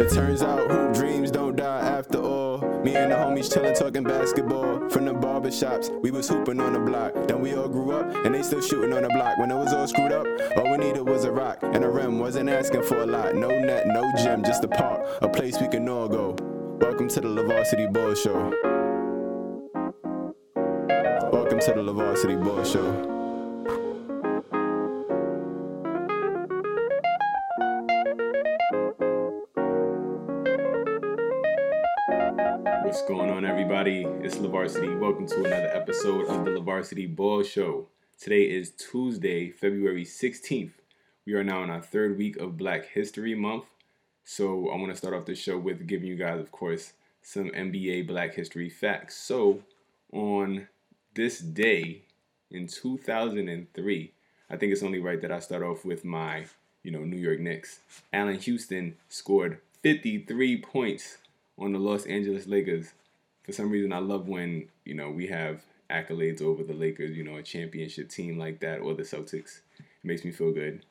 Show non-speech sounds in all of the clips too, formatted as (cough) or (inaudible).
It turns out homies chillin' talking basketball. From the barber shops, we was hooping on the block. Then we all grew up and they still shooting on the block. When it was all screwed up, all we needed was a rock and a rim. Wasn't asking for a lot. No net, no gym, just a park, a place we can all go. Welcome to the LeVarsity Ball Show. Welcome to the LeVarsity Ball Show. LeVarsity Ball Show. Today is Tuesday, February 16th. We are now in our third week of Black History Month. So, I want to start off the show with giving you guys, of course, some NBA Black History facts. So, on this day in 2003, I think it's only right that I start off with my, you know, New York Knicks. Allan Houston scored 53 points on the Los Angeles Lakers. For some reason, I love when you know we have accolades over the Lakers. You know, a championship team like that or the Celtics. It makes me feel good.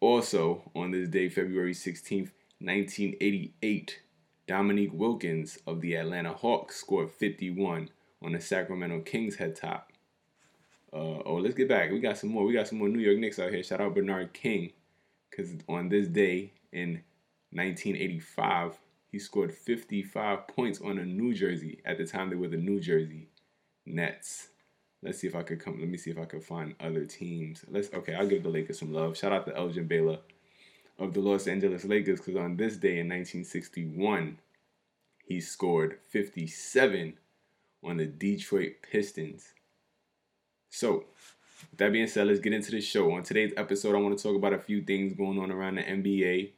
Also, on this day, February 16th, 1988, Dominique Wilkins of the Atlanta Hawks scored 51 on the Sacramento Kings head top. Uh, oh, let's get back. We got some more. We got some more New York Knicks out here. Shout out Bernard King, because on this day in 1985, he scored 55 points on a New Jersey. At the time, they were the New Jersey Nets. Let's see if I could come. Let me see if I could find other teams. Let's. Okay, I'll give the Lakers some love. Shout out to Elgin Baylor of the Los Angeles Lakers because on this day in 1961, he scored 57 on the Detroit Pistons. So, with that being said, let's get into the show. On today's episode, I want to talk about a few things going on around the NBA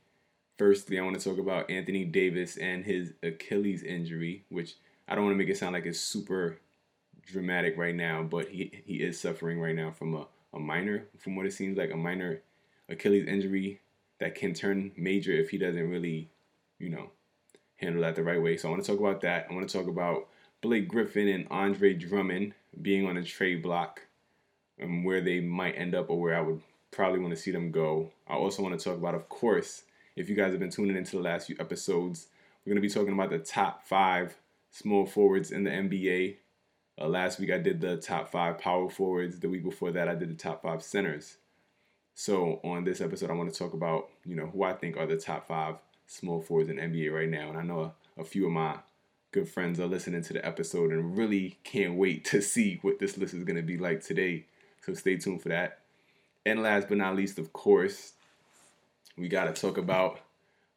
Firstly, I want to talk about Anthony Davis and his Achilles injury, which I don't want to make it sound like it's super dramatic right now, but he, he is suffering right now from a, a minor, from what it seems like, a minor Achilles injury that can turn major if he doesn't really, you know, handle that the right way. So I want to talk about that. I want to talk about Blake Griffin and Andre Drummond being on a trade block and where they might end up or where I would probably want to see them go. I also want to talk about, of course, if you guys have been tuning into the last few episodes, we're going to be talking about the top five small forwards in the NBA. Uh, last week I did the top five power forwards. The week before that I did the top five centers. So on this episode I want to talk about you know who I think are the top five small forwards in NBA right now. And I know a, a few of my good friends are listening to the episode and really can't wait to see what this list is going to be like today. So stay tuned for that. And last but not least, of course, we got to talk about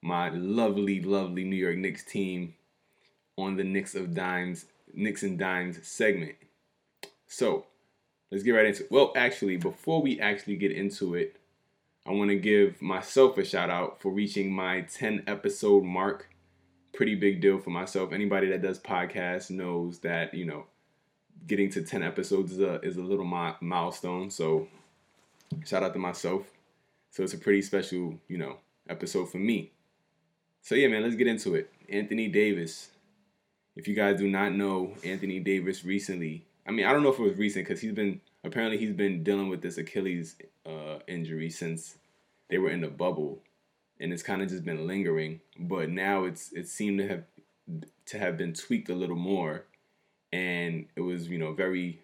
my lovely, lovely New York Knicks team on the Knicks of Dimes, And Dimes segment. So let's get right into it. Well, actually, before we actually get into it, I want to give myself a shout out for reaching my 10 episode mark. Pretty big deal for myself. Anybody that does podcasts knows that, you know, getting to 10 episodes is a, is a little mi- milestone. So shout out to myself. So it's a pretty special, you know, episode for me. So yeah, man, let's get into it. Anthony Davis. If you guys do not know Anthony Davis recently, I mean, I don't know if it was recent because he's been apparently he's been dealing with this Achilles uh, injury since they were in the bubble, and it's kind of just been lingering. But now it's it seemed to have to have been tweaked a little more, and it was you know very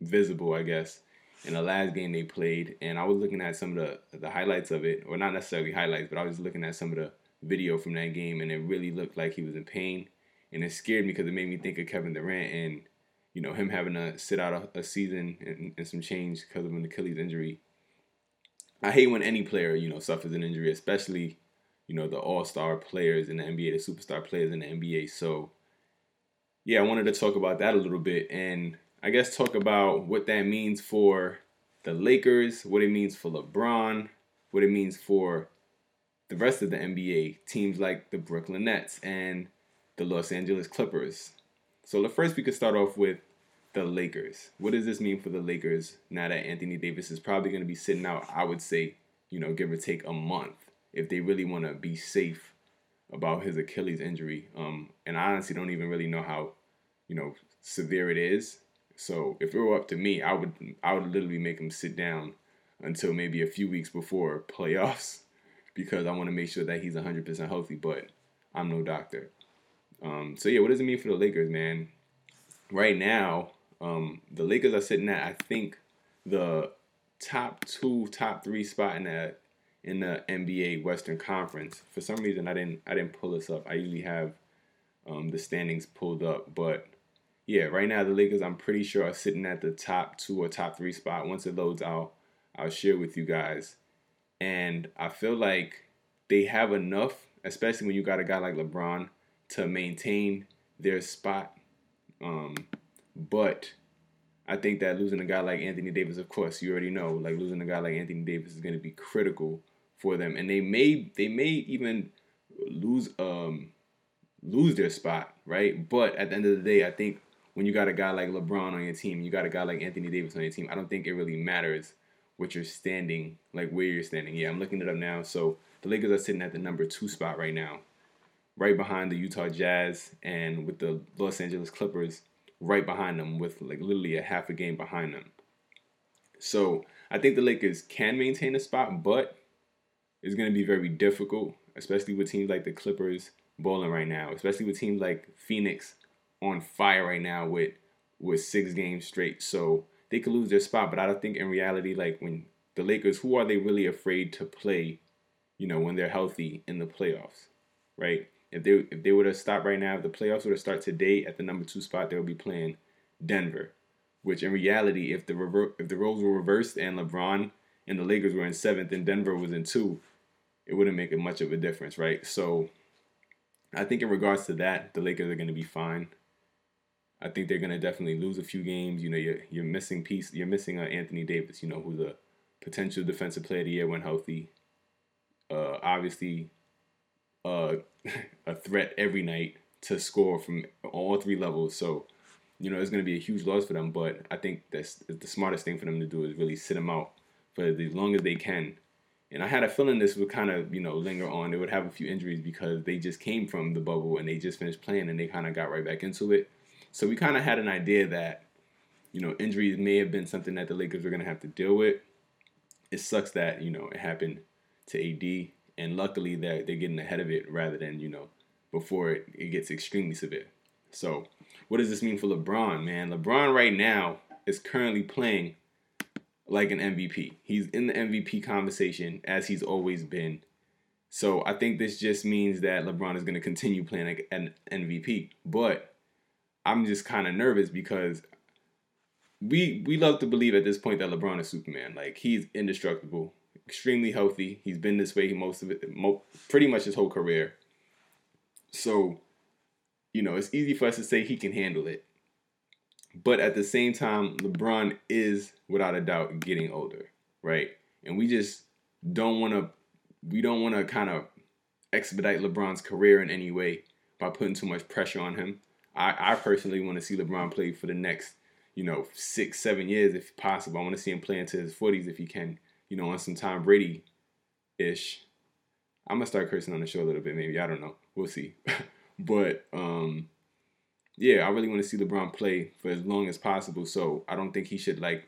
visible, I guess, in the last game they played. And I was looking at some of the the highlights of it, or not necessarily highlights, but I was looking at some of the video from that game, and it really looked like he was in pain, and it scared me because it made me think of Kevin Durant and you know him having to sit out a, a season and, and some change because of an Achilles injury. I hate when any player you know suffers an injury, especially you know the All Star players in the NBA, the superstar players in the NBA. So yeah, I wanted to talk about that a little bit, and I guess talk about what that means for the Lakers, what it means for LeBron, what it means for the rest of the NBA, teams like the Brooklyn Nets and the Los Angeles Clippers. So the first we could start off with the Lakers. What does this mean for the Lakers now that Anthony Davis is probably going to be sitting out, I would say, you know, give or take a month if they really want to be safe about his Achilles injury. Um, and I honestly don't even really know how, you know, severe it is. So if it were up to me, I would I would literally make him sit down until maybe a few weeks before (laughs) playoffs because I want to make sure that he's 100% healthy. But I'm no doctor. Um, so yeah, what does it mean for the Lakers, man? Right now, um, the Lakers are sitting at I think the top two, top three spot in the in the NBA Western Conference. For some reason, I didn't I didn't pull this up. I usually have um, the standings pulled up, but yeah, right now the Lakers I'm pretty sure are sitting at the top two or top three spot. Once it loads, I'll I'll share with you guys. And I feel like they have enough, especially when you got a guy like LeBron, to maintain their spot. Um, but I think that losing a guy like Anthony Davis, of course, you already know, like losing a guy like Anthony Davis is going to be critical for them, and they may they may even lose um lose their spot, right? But at the end of the day, I think when you got a guy like LeBron on your team, you got a guy like Anthony Davis on your team. I don't think it really matters what you're standing, like where you're standing. Yeah, I'm looking it up now. So the Lakers are sitting at the number two spot right now, right behind the Utah Jazz, and with the Los Angeles Clippers right behind them, with like literally a half a game behind them. So I think the Lakers can maintain a spot, but it's going to be very difficult, especially with teams like the Clippers bowling right now, especially with teams like Phoenix on fire right now with with six games straight. So they could lose their spot, but I don't think in reality, like when the Lakers, who are they really afraid to play? You know, when they're healthy in the playoffs, right? If they if they were to stop right now, if the playoffs were to start today at the number two spot, they would be playing Denver. Which in reality, if the rever- if the roles were reversed and LeBron and the Lakers were in seventh and Denver was in two, it wouldn't make much of a difference, right? So I think in regards to that, the Lakers are going to be fine. I think they're going to definitely lose a few games. You know, you're, you're missing piece. You're missing uh, Anthony Davis. You know, who's a potential defensive player of the year when healthy. Uh, obviously, (laughs) a threat every night to score from all three levels. So, you know, it's going to be a huge loss for them. But I think that's the smartest thing for them to do is really sit them out for as long as they can and I had a feeling this would kind of, you know, linger on. They would have a few injuries because they just came from the bubble and they just finished playing and they kind of got right back into it. So we kind of had an idea that, you know, injuries may have been something that the Lakers were going to have to deal with. It sucks that, you know, it happened to AD. And luckily they're, they're getting ahead of it rather than, you know, before it, it gets extremely severe. So what does this mean for LeBron, man? LeBron right now is currently playing like an MVP. He's in the MVP conversation as he's always been. So I think this just means that LeBron is going to continue playing like an MVP. But I'm just kind of nervous because we we love to believe at this point that LeBron is Superman. Like he's indestructible, extremely healthy. He's been this way most of it, mo- pretty much his whole career. So, you know, it's easy for us to say he can handle it. But at the same time, LeBron is without a doubt getting older, right? And we just don't want to we don't want to kind of expedite LeBron's career in any way by putting too much pressure on him. I, I personally want to see LeBron play for the next, you know, six, seven years if possible. I want to see him play into his 40s if he can, you know, on some Tom Brady ish. I'm gonna start cursing on the show a little bit, maybe. I don't know. We'll see. (laughs) but um yeah, I really want to see LeBron play for as long as possible. So I don't think he should like,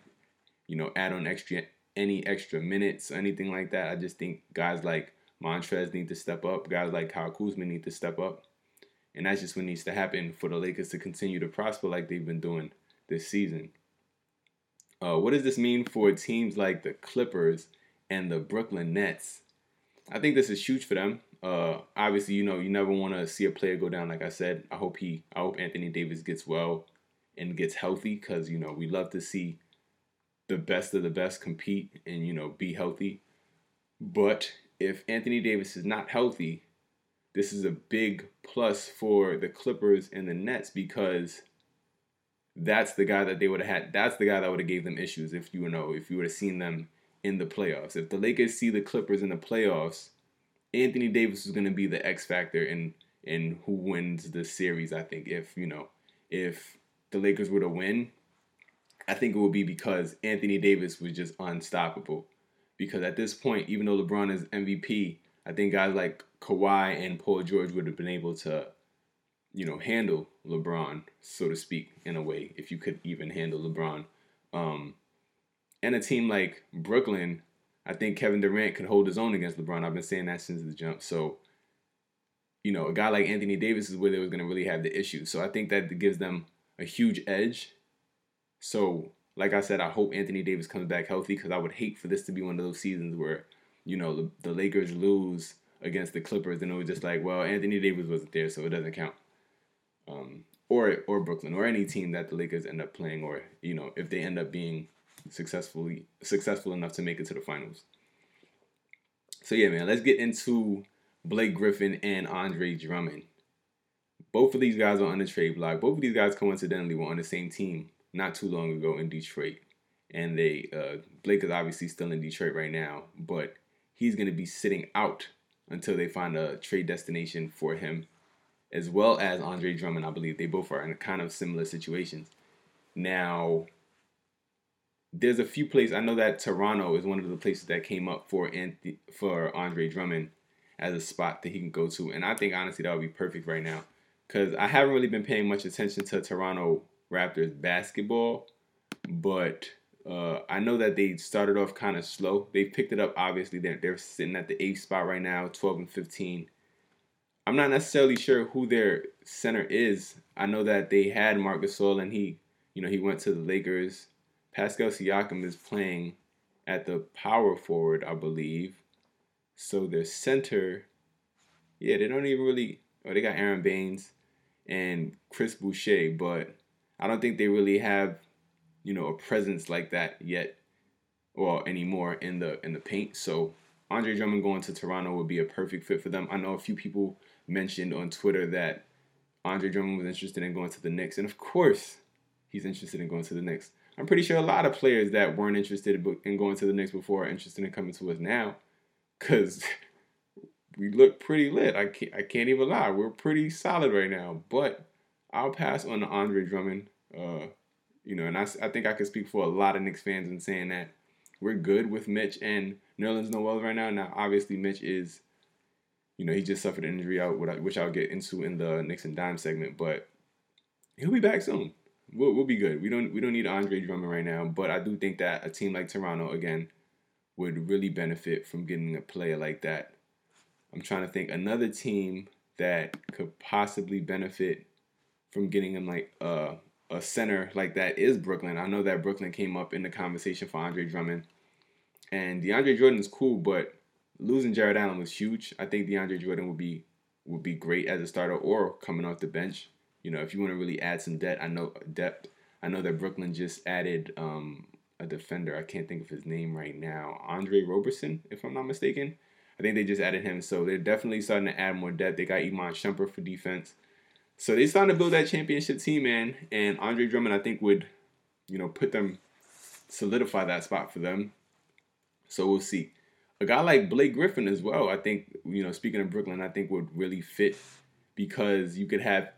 you know, add on extra any extra minutes or anything like that. I just think guys like Montrezl need to step up. Guys like Kyle Kuzma need to step up. And that's just what needs to happen for the Lakers to continue to prosper like they've been doing this season. Uh, what does this mean for teams like the Clippers and the Brooklyn Nets? I think this is huge for them. Uh, obviously, you know, you never want to see a player go down. Like I said, I hope he, I hope Anthony Davis gets well and gets healthy because you know we love to see the best of the best compete and you know be healthy. But if Anthony Davis is not healthy, this is a big plus for the Clippers and the Nets because that's the guy that they would have had. That's the guy that would have gave them issues if you know if you would have seen them in the playoffs. If the Lakers see the Clippers in the playoffs Anthony Davis is going to be the X factor in in who wins the series. I think if you know if the Lakers were to win, I think it would be because Anthony Davis was just unstoppable. Because at this point, even though LeBron is MVP, I think guys like Kawhi and Paul George would have been able to, you know, handle LeBron, so to speak, in a way, if you could even handle LeBron. Um, and a team like Brooklyn, I think Kevin Durant could hold his own against LeBron. I've been saying that since the jump. So, you know, a guy like Anthony Davis is where they was going to really have the issue. So I think that gives them a huge edge. So, like I said, I hope Anthony Davis comes back healthy because I would hate for this to be one of those seasons where, you know, the, the Lakers lose against the Clippers and it was just like, well, Anthony Davis wasn't there, so it doesn't count. Um, or or Brooklyn or any team that the Lakers end up playing, or you know, if they end up being successfully successful enough to make it to the finals. So yeah, man, let's get into Blake Griffin and Andre Drummond. Both of these guys are on the trade block. Both of these guys coincidentally were on the same team not too long ago in Detroit. And they uh, Blake is obviously still in Detroit right now, but he's going to be sitting out until they find a trade destination for him, as well as Andre Drummond. I believe they both are in kind of similar situations. Now, there's a few places I know that Toronto is one of the places that came up for Anthony, for Andre Drummond as a spot that he can go to, and I think honestly that would be perfect right now because I haven't really been paying much attention to Toronto Raptors basketball, but uh, I know that they started off kind of slow. They picked it up. Obviously, they're they're sitting at the eighth spot right now, twelve and fifteen. I'm not necessarily sure who their center is. I know that they had Marc Gasol, and he, you know, he went to the Lakers. Pascal Siakam is playing at the power forward, I believe. So their center, yeah, they don't even really. Oh, they got Aron Baynes and Chris Boucher, but I don't think they really have, you know, a presence like that yet, or anymore in the in the paint. So Andre Drummond going to Toronto would be a perfect fit for them. I know a few people mentioned on Twitter that Andre Drummond was interested in going to the Knicks, and of course, he's interested in going to the Knicks. I'm pretty sure a lot of players that weren't interested in going to the Knicks before are interested in coming to us now, because (laughs) we look pretty lit. I can't, I can't even lie. We're pretty solid right now. But I'll pass on to Andre Drummond. Uh, you know, and I, I think I can speak for a lot of Knicks fans in saying that we're good with Mitch and Nerlens Noel right now. Now, obviously, Mitch is, you know, he just suffered an injury out, which I'll get into in the and Dime segment, but he'll be back soon. We'll, we'll be good. We don't we don't need Andre Drummond right now, but I do think that a team like Toronto again would really benefit from getting a player like that I'm trying to think another team that could possibly benefit from getting him like uh, a center like that is Brooklyn. I know that Brooklyn came up in the conversation for Andre Drummond, and DeAndre Jordan is cool, but losing Jarrett Allen was huge. I think DeAndre Jordan would be would be great as a starter or coming off the bench. You know, if you want to really add some depth, I know depth. I know that Brooklyn just added um, a defender. I can't think of his name right now. Andre Roberson, if I'm not mistaken. I think they just added him. So they're definitely starting to add more depth. They got Iman Shumpert for defense. So they're starting to build that championship team, man. And Andre Drummond, I think, would, you know, put them, solidify that spot for them. So we'll see. A guy like Blake Griffin as well, I think, you know, speaking of Brooklyn, I think would really fit because you could have,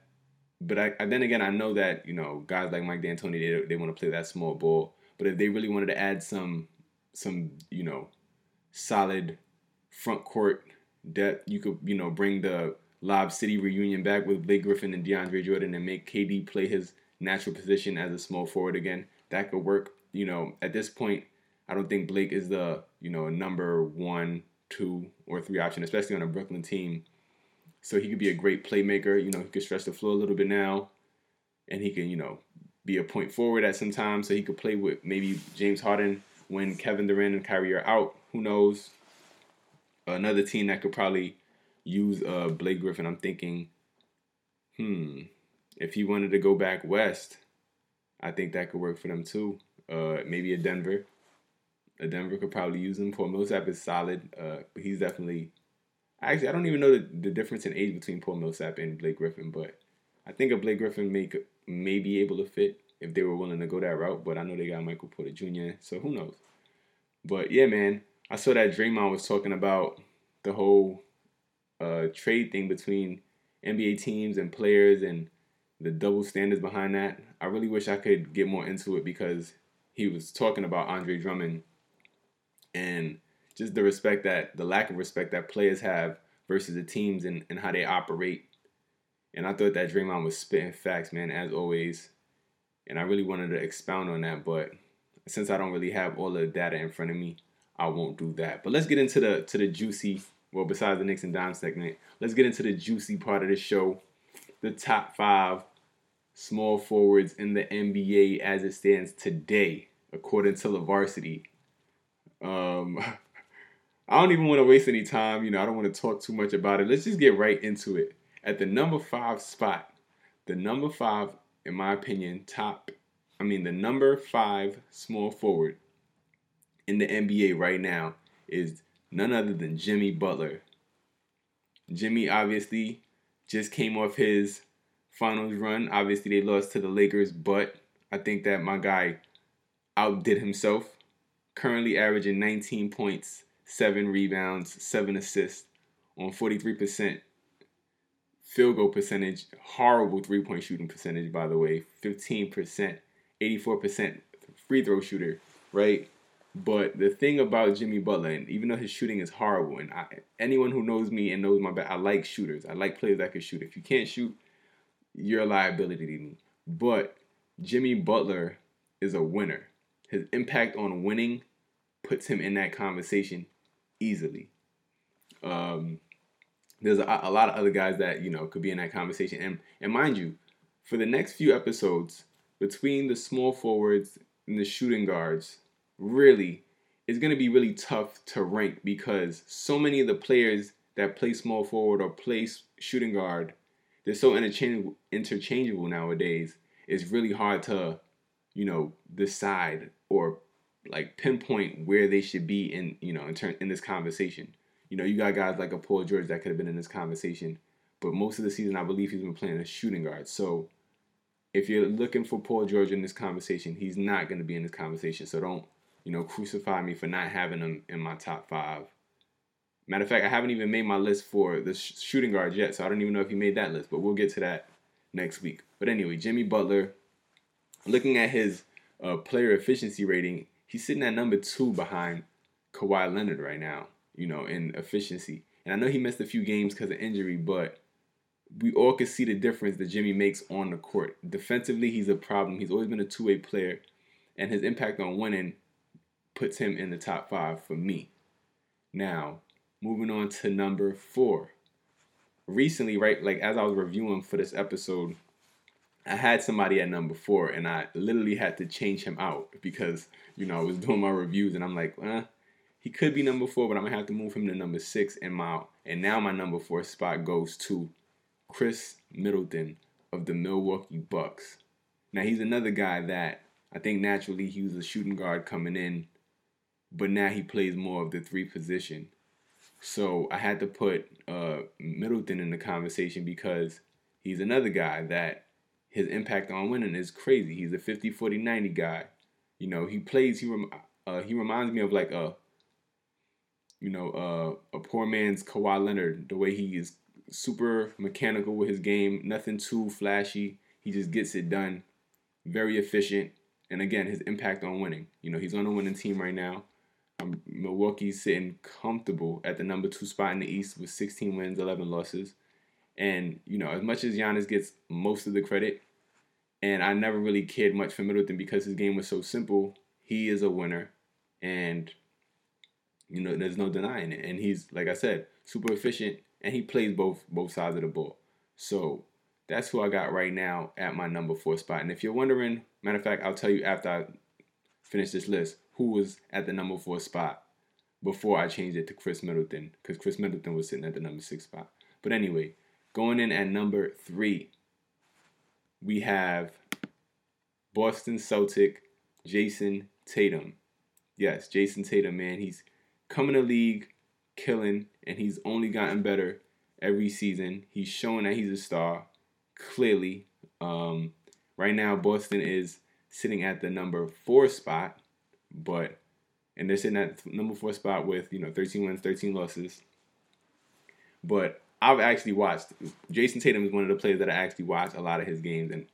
but I, then again, I know that, you know, guys like Mike D'Antoni, they, they want to play that small ball. But if they really wanted to add some, some, you know, solid front court depth. You could, you know, bring the Lob City reunion back with Blake Griffin and DeAndre Jordan and make KD play his natural position as a small forward again. That could work. You know, at this point, I don't think Blake is the, you know, number one, two, or three option, especially on a Brooklyn team. So he could be a great playmaker. You know, he could stretch the floor a little bit now. And he can, you know, be a point forward at some time. So he could play with maybe James Harden when Kevin Durant and Kyrie are out. Who knows? another team that could probably use uh, Blake Griffin. I'm thinking, hmm, if he wanted to go back west, I think that could work for them too. Uh, maybe a Denver. A Denver could probably use him. Paul Millsap is solid, uh, but he's definitely. Actually, I don't even know the, the difference in age between Paul Millsap and Blake Griffin, but I think a Blake Griffin may may be able to fit if they were willing to go that route. But I know they got Michael Porter Jr., so who knows? But yeah, man, I saw that Draymond was talking about the whole uh, trade thing between NBA teams and players and the double standards behind that. I really wish I could get more into it because he was talking about Andre Drummond and just the respect that the lack of respect that players have versus the teams and, and how they operate. And I thought that Draymond was spitting facts, man, as always. And I really wanted to expound on that, but since I don't really have all the data in front of me, I won't do that. But let's get into the to the juicy, well, besides the Knicks and Dime segment, let's get into the juicy part of the show. The top five small forwards in the NBA as it stands today, according to the varsity. Um, (laughs) I don't even want to waste any time. You know, I don't want to talk too much about it. Let's just get right into it. At the number five spot, the number five, in my opinion, top, I mean, the number five small forward in the NBA right now is none other than Jimmy Butler. Jimmy obviously just came off his finals run. Obviously, they lost to the Lakers, but I think that my guy outdid himself. Currently averaging 19 points, 7 rebounds, 7 assists on 43% field goal percentage. Horrible three point shooting percentage, by the way. 15%, 84% free throw shooter, right? But the thing about Jimmy Butler, and even though his shooting is horrible, and I, anyone who knows me and knows my back, I like shooters. I like players that can shoot. If you can't shoot, you're a liability to me. But Jimmy Butler is a winner. His impact on winning puts him in that conversation easily. Um, there's a, a, lot of other guys that you know could be in that conversation, and and mind you, for the next few episodes, between the small forwards and the shooting guards, really, it's going to be really tough to rank because so many of the players that play small forward or play shooting guard they're so interchangeable interchangeable nowadays. It's really hard to, you know, decide or like pinpoint where they should be in, you know, in turn in this conversation. You know, you got guys like a Paul George that could have been in this conversation, but most of the season I believe he's been playing a shooting guard. So if you're looking for Paul George in this conversation, he's not going to be in this conversation. So don't, you know, crucify me for not having him in my top five. Matter of fact, I haven't even made my list for the sh- shooting guard yet, so I don't even know if he made that list, but we'll get to that next week. But anyway, Jimmy Butler, looking at his uh, player efficiency rating, he's sitting at number two behind Kawhi Leonard right now, you know, in efficiency. And I know he missed a few games because of injury, but we all can see the difference that Jimmy makes on the court. Defensively, he's a problem. He's always been a two way player, and his impact on winning puts him in the top five for me. Now, Moving on to number four. Recently, right, like as I was reviewing for this episode, I had somebody at number four, and I literally had to change him out because you know I was (laughs) doing my reviews, and I'm like, eh, he could be number four, but I'm gonna have to move him to number six in my and now my number four spot goes to Khris Middleton of the Milwaukee Bucks. Now he's another guy that I think naturally he was a shooting guard coming in, but now he plays more of the three position. So I had to put uh, Middleton in the conversation because he's another guy that his impact on winning is crazy. He's a 50 40 90 guy. You know, he plays, he, rem- uh, he reminds me of like a, you know, uh, a poor man's Kawhi Leonard, the way he is super mechanical with his game, nothing too flashy. He just gets it done, very efficient. And again, his impact on winning. You know, he's on a winning team right now. Um, Milwaukee's sitting comfortable at the number two spot in the East with 16 wins, 11 losses. And, you know, as much as Giannis gets most of the credit, and I never really cared much for Middleton because his game was so simple, he is a winner. And, you know, there's no denying it. And he's, like I said, super efficient and he plays both both sides of the ball. So that's who I got right now at my number four spot. And if you're wondering, matter of fact, I'll tell you after I finish this list who was at the number four spot before I changed it to Khris Middleton because Khris Middleton was sitting at the number six spot. But anyway, going in at number three, we have Boston Celtic Jayson Tatum. Yes, Jayson Tatum, man, he's coming to league, killing, and he's only gotten better every season. He's showing that he's a star, clearly. Um, right now, Boston is sitting at the number four spot but and they're sitting at number four spot with you know 13 wins, 13 losses. But I've actually watched Jayson Tatum is one of the players that I actually watch a lot of his games, and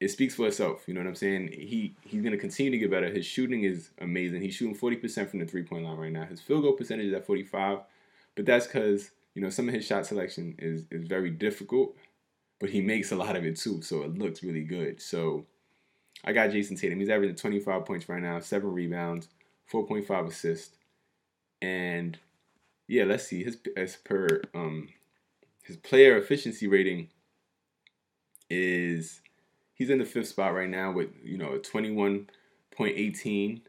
it speaks for itself. You know what I'm saying? He he's gonna continue to get better. His shooting is amazing. He's shooting 40% from the three point line right now. His field goal percentage is at 45, but that's because you know some of his shot selection is is very difficult, but he makes a lot of it too, so it looks really good. So I got Jayson Tatum. He's averaging 25 points right now, seven rebounds, 4.5 assists, and yeah, let's see. His as per um his player efficiency rating is he's in the fifth spot right now with you know a 21.18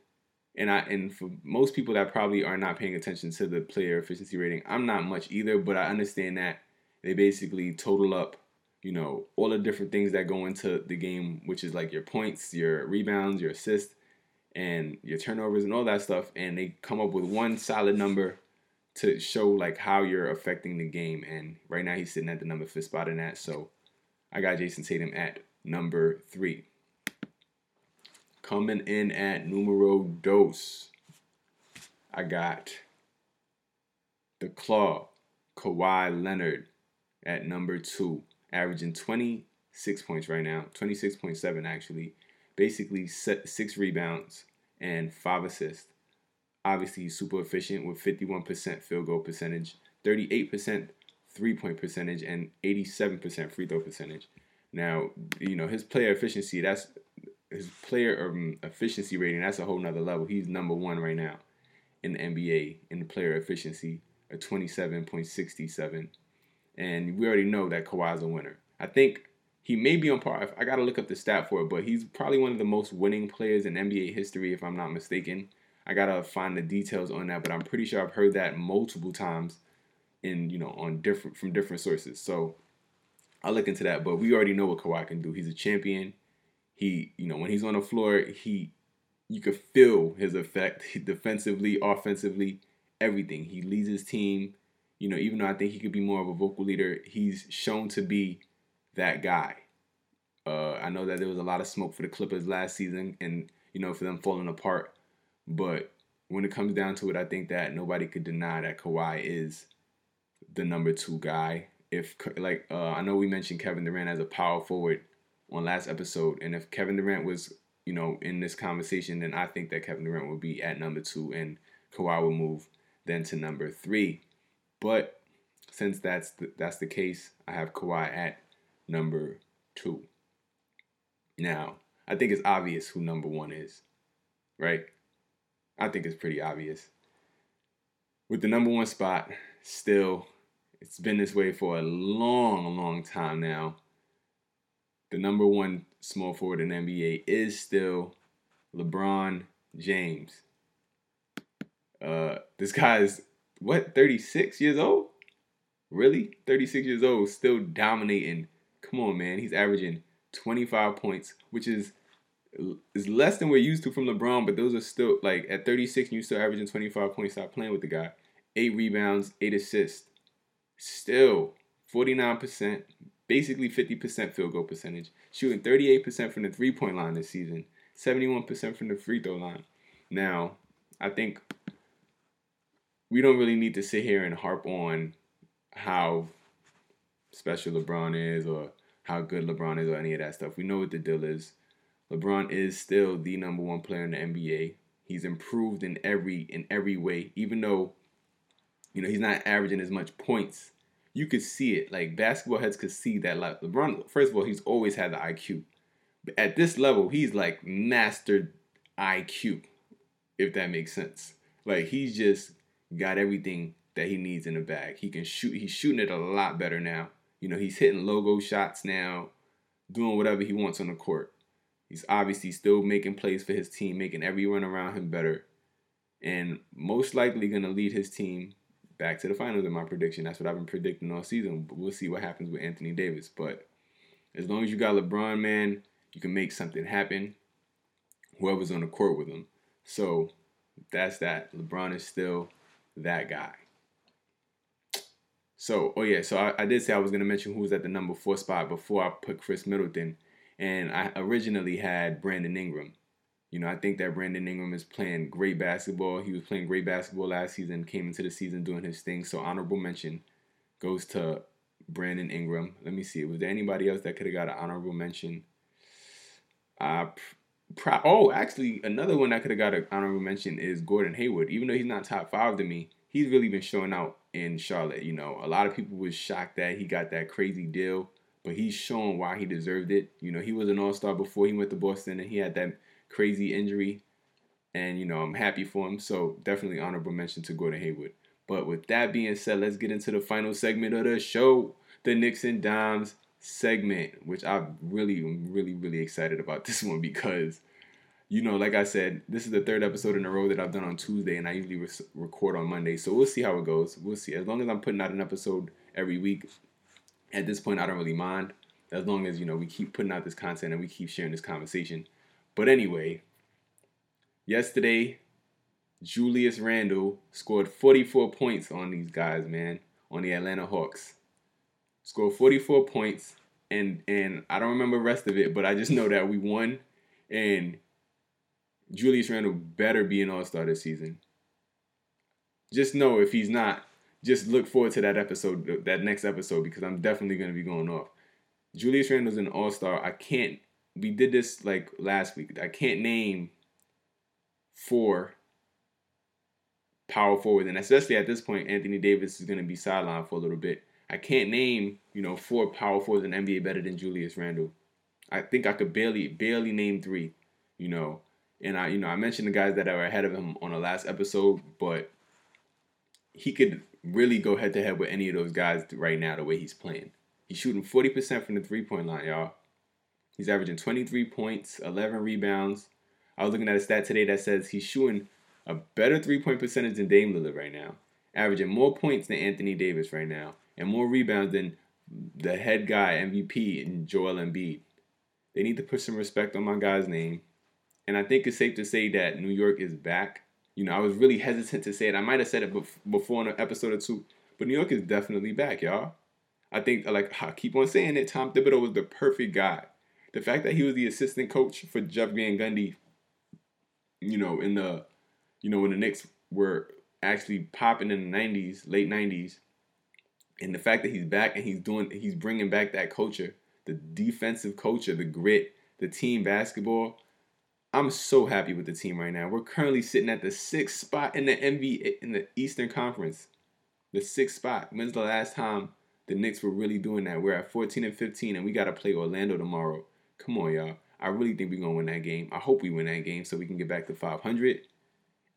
and I and for most people that probably are not paying attention to the player efficiency rating, I'm not much either, but I understand that they basically total up, you know, all the different things that go into the game, which is like your points, your rebounds, your assists, and your turnovers and all that stuff, and they come up with one solid number to show like how you're affecting the game. And right now he's sitting at the number fifth spot in that. So I got Jayson Tatum at number three. Coming in at numero dos, I got the Claw, Kawhi Leonard at number two, averaging 26 points right now, 26.7 actually. Basically, six rebounds and five assists. Obviously, super efficient with 51% field goal percentage, 38% three point percentage, and 87% free throw percentage. Now, you know, his player efficiency, that's his player um, efficiency rating, that's a whole nother level. He's number one right now in the NBA in the player efficiency, a 27.67. And we already know that Kawhi's a winner. I think he may be on par. I got to look up the stat for it, but he's probably one of the most winning players in NBA history, if I'm not mistaken. I gotta find the details on that, but I'm pretty sure I've heard that multiple times in you know on different from different sources. So I'll look into that. But we already know what Kawhi can do. He's a champion. He, you know, when he's on the floor, he you could feel his effect (laughs) defensively, offensively, everything. He leads his team. You know, even though I think he could be more of a vocal leader, he's shown to be that guy. Uh, I know that there was a lot of smoke for the Clippers last season, and you know, for them falling apart. But when it comes down to it, I think that nobody could deny that Kawhi is the number two guy if like uh, I know we mentioned Kevin Durant as a power forward on last episode, and if Kevin Durant was you know in this conversation, then I think that Kevin Durant would be at number two, and Kawhi will move then to number three. But since that's the, that's the case, I have Kawhi at number two. Now I think it's obvious who number one is, right? I think it's pretty obvious. With the number one spot still it's been this way for a long, long time now. The number one small forward in NBA is still LeBron James. Uh, this guy is what 36 years old? Really? 36 years old, still dominating. Come on, man. He's averaging 25 points, which is is less than we're used to from LeBron, but those are still like at 36 you still averaging 25 points. Stop playing with the guy. Eight rebounds, eight assists still 49%, basically 50% field goal percentage, shooting 38% from the three point line this season, 71% from the free throw line. Now, I think we don't really need to sit here and harp on how special LeBron is or how good LeBron is or any of that stuff. We know what the deal is. LeBron is still the number one player in the NBA. He's improved in every in every way, even though you know, he's not averaging as much points. You could see it. Like basketball heads could see that. Like LeBron, first of all, he's always had the IQ. But at this level, he's like mastered IQ, if that makes sense. Like he's just got everything that he needs in the bag. He can shoot. He's shooting it a lot better now. You know, he's hitting logo shots now, doing whatever he wants on the court. He's obviously still making plays for his team, making everyone around him better, and most likely going to lead his team back to the finals in my prediction. That's what I've been predicting all season. But we'll see what happens with Anthony Davis. But as long as you got LeBron, man, you can make something happen. Whoever's on the court with him. So that's that. LeBron is still that guy. So, oh yeah, so I, I did say I was gonna mention who was at the number four spot before I put Khris Middleton, and I originally had Brandon Ingram. You know, I think that Brandon Ingram is playing great basketball. He was playing great basketball last season, came into the season doing his thing. So honorable mention goes to Brandon Ingram. Let me see. Was there anybody else that could have got an honorable mention? Uh, pro- oh, actually, another one that could have got an honorable mention is Gordon Hayward. Even though he's not top five to me, he's really been showing out in Charlotte. You know, a lot of people was shocked that he got that crazy deal, but he's shown why he deserved it. You know, he was an All Star before he went to Boston, and he had that crazy injury. And you know, I'm happy for him. So definitely honorable mention to Gordon Hayward. But with that being said, let's get into the final segment of the show, the Knicks and Dimes segment, which I'm really, really, really excited about (laughs) this one because, you know, like I said, this is the third episode in a row that I've done on Tuesday, and I usually re- record on Monday. So we'll see how it goes. We'll see. As long as I'm putting out an episode every week, at this point, I don't really mind. As long as, you know, we keep putting out this content and we keep sharing this conversation. But anyway, yesterday, Julius Randle scored 44 points on these guys, man, on the Atlanta Hawks scored 44 points, and and I don't remember the rest of it, but I just know that we won, and Julius Randle better be an All Star this season. Just know if he's not, just look forward to that episode, that next episode, because I'm definitely gonna be going off. Julius Randle's an All Star. I can't. We did this like last week. I can't name four power forwards, and especially at this point, Anthony Davis is gonna be sidelined for a little bit. I can't name, you know, four power forwards in NBA better than Julius Randle. I think I could barely, barely name three, you know. And I, you know, I mentioned the guys that are ahead of him on the last episode, but he could really go head to head with any of those guys right now the way he's playing. He's shooting 40% from the three point line, y'all. He's averaging 23 points, 11 rebounds. I was looking at a stat today that says he's shooting a better three point percentage than Dame Lillard right now, averaging more points than Anthony Davis right now, and more rebounds than the head guy, MVP, and Joel Embiid. They need to put some respect on my guy's name. And I think it's safe to say that New York is back. You know, I was really hesitant to say it. I might have said it before in an episode or two, but New York is definitely back, y'all. I think, like I keep on saying it, Tom Thibodeau was the perfect guy. The fact that he was the assistant coach for Jeff Van Gundy, you know, in the, you know, when the Knicks were actually popping in the '90s, late '90s, and the fact that he's back and he's doing he's bringing back that culture the defensive culture the grit the team basketball i'm so happy with the team right now. We're currently sitting at the sixth spot in the nba in the eastern conference. The sixth spot. When's the last time the Knicks were really doing that? We're at 14 and 15 and we got to play orlando tomorrow. Come on y'all. I really think we're to win that game. I hope we win that game so we can get back to 500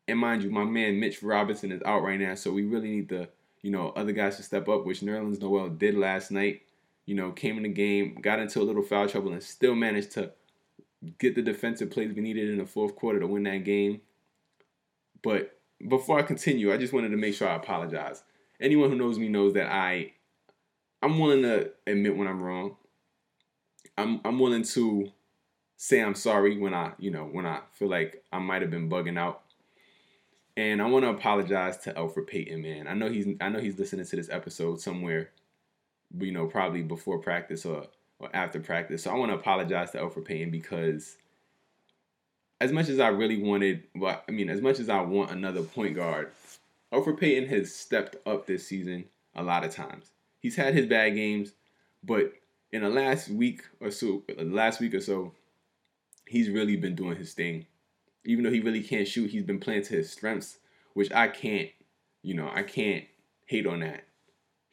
and mind you my man mitch robinson is out right now so we really need the you know, other guys to step up, which Nerlens Noel did last night. You know, came in the game, got into a little foul trouble, and still managed to get the defensive plays we needed in the fourth quarter to win that game. But before I continue, I just wanted to make sure I apologize. Anyone who knows me knows that I I'm willing to admit when I'm wrong. I'm I'm willing to say I'm sorry when I, you know, when I feel like I might have been bugging out. And I want to apologize to Elfrid Payton, man. I know he's I know he's listening to this episode somewhere, you know, probably before practice or after practice. So I want to apologize to Elfrid Payton because as much as I really wanted, well, I mean, as much as I want another point guard, Elfrid Payton has stepped up this season a lot of times. He's had his bad games, but in the last week or so, last week or so, he's really been doing his thing even though he really can't shoot, he's been playing to his strengths, which I can't, you know, I can't hate on that.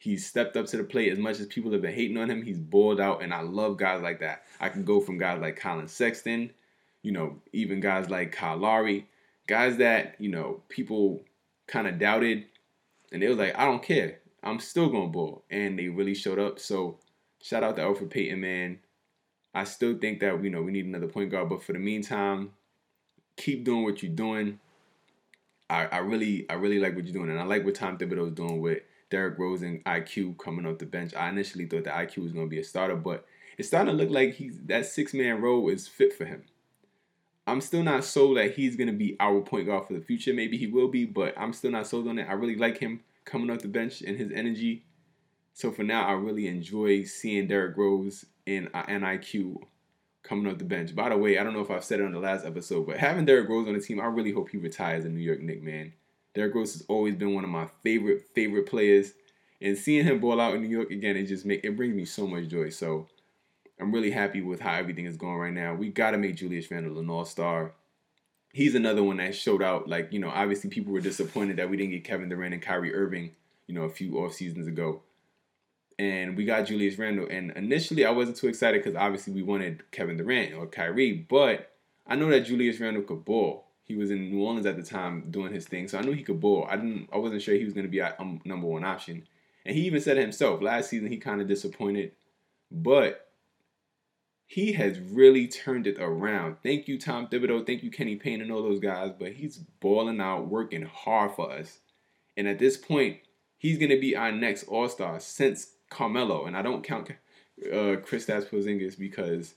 He's stepped up to the plate as much as people have been hating on him. He's balled out, and I love guys like that. I can go from guys like Collin Sexton, you know, even guys like Kyle Lowry, guys that, you know, people kind of doubted, and they was like, I don't care. I'm still going to ball. And they really showed up. So shout out to Elfrid Payton, man. I still think that, you know, we need another point guard. But for the meantime, keep doing what you're doing. I, I really I really like what you're doing, and I like what Tom Thibodeau is doing with Derrick Rose and IQ coming off the bench. I initially thought that IQ was going to be a starter, but it's starting to look like he's that six man role is fit for him. I'm still not sold that he's going to be our point guard for the future. Maybe he will be, but I'm still not sold on it. I really like him coming off the bench and his energy. So for now, I really enjoy seeing Derrick Rose and, uh, and IQ coming off the bench. By the way, I don't know if I've said it on the last episode, but having Derrick Rose on the team, I really hope he retires a New York Knick, man. Derrick Rose has always been one of my favorite, favorite players. And seeing him ball out in New York again, it just make it brings me so much joy. So I'm really happy with how everything is going right now. We got to make Julius Randle an all star. He's another one that showed out. Like, you know, obviously people were disappointed that we didn't get Kevin Durant and Kyrie Irving, you know, a few off seasons ago. And we got Julius Randle. And initially, I wasn't too excited because obviously we wanted Kevin Durant or Kyrie. But I know that Julius Randle could ball. He was in New Orleans at the time doing his thing, so I knew he could ball. I didn't. I wasn't sure he was going to be um, number one option. And he even said it himself. Last season, he kind of disappointed, but he has really turned it around. Thank you, Tom Thibodeau. Thank you, Kenny Payne, and all those guys. But he's balling out, working hard for us. And at this point, he's going to be our next All Star since Carmelo. And I don't count uh, Kristaps Porzingis because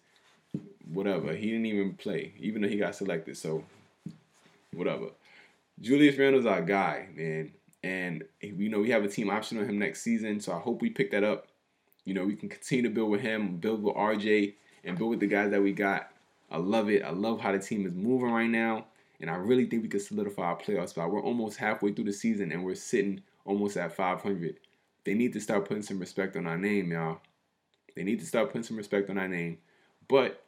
whatever. He didn't even play, even though he got selected. So whatever. Julius Randle's our guy, man. And you know we have a team option on him next season, so I hope we pick that up. You know we can continue to build with him, build with RJ, and build with the guys that we got. I love it. I love how the team is moving right now. And I really think we can solidify our playoff spot. We're almost halfway through the season and we're sitting almost at 500. They need to start putting some respect on our name, y'all. They need to start putting some respect on our name. But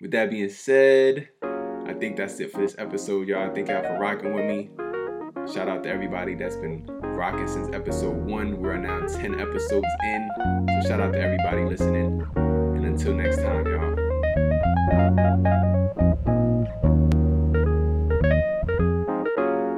with that being said, I think that's it for this episode, y'all. Thank y'all for rocking with me. Shout out to everybody that's been rocking since episode one. We're now 10 episodes in. So shout out to everybody listening. And until next time, y'all.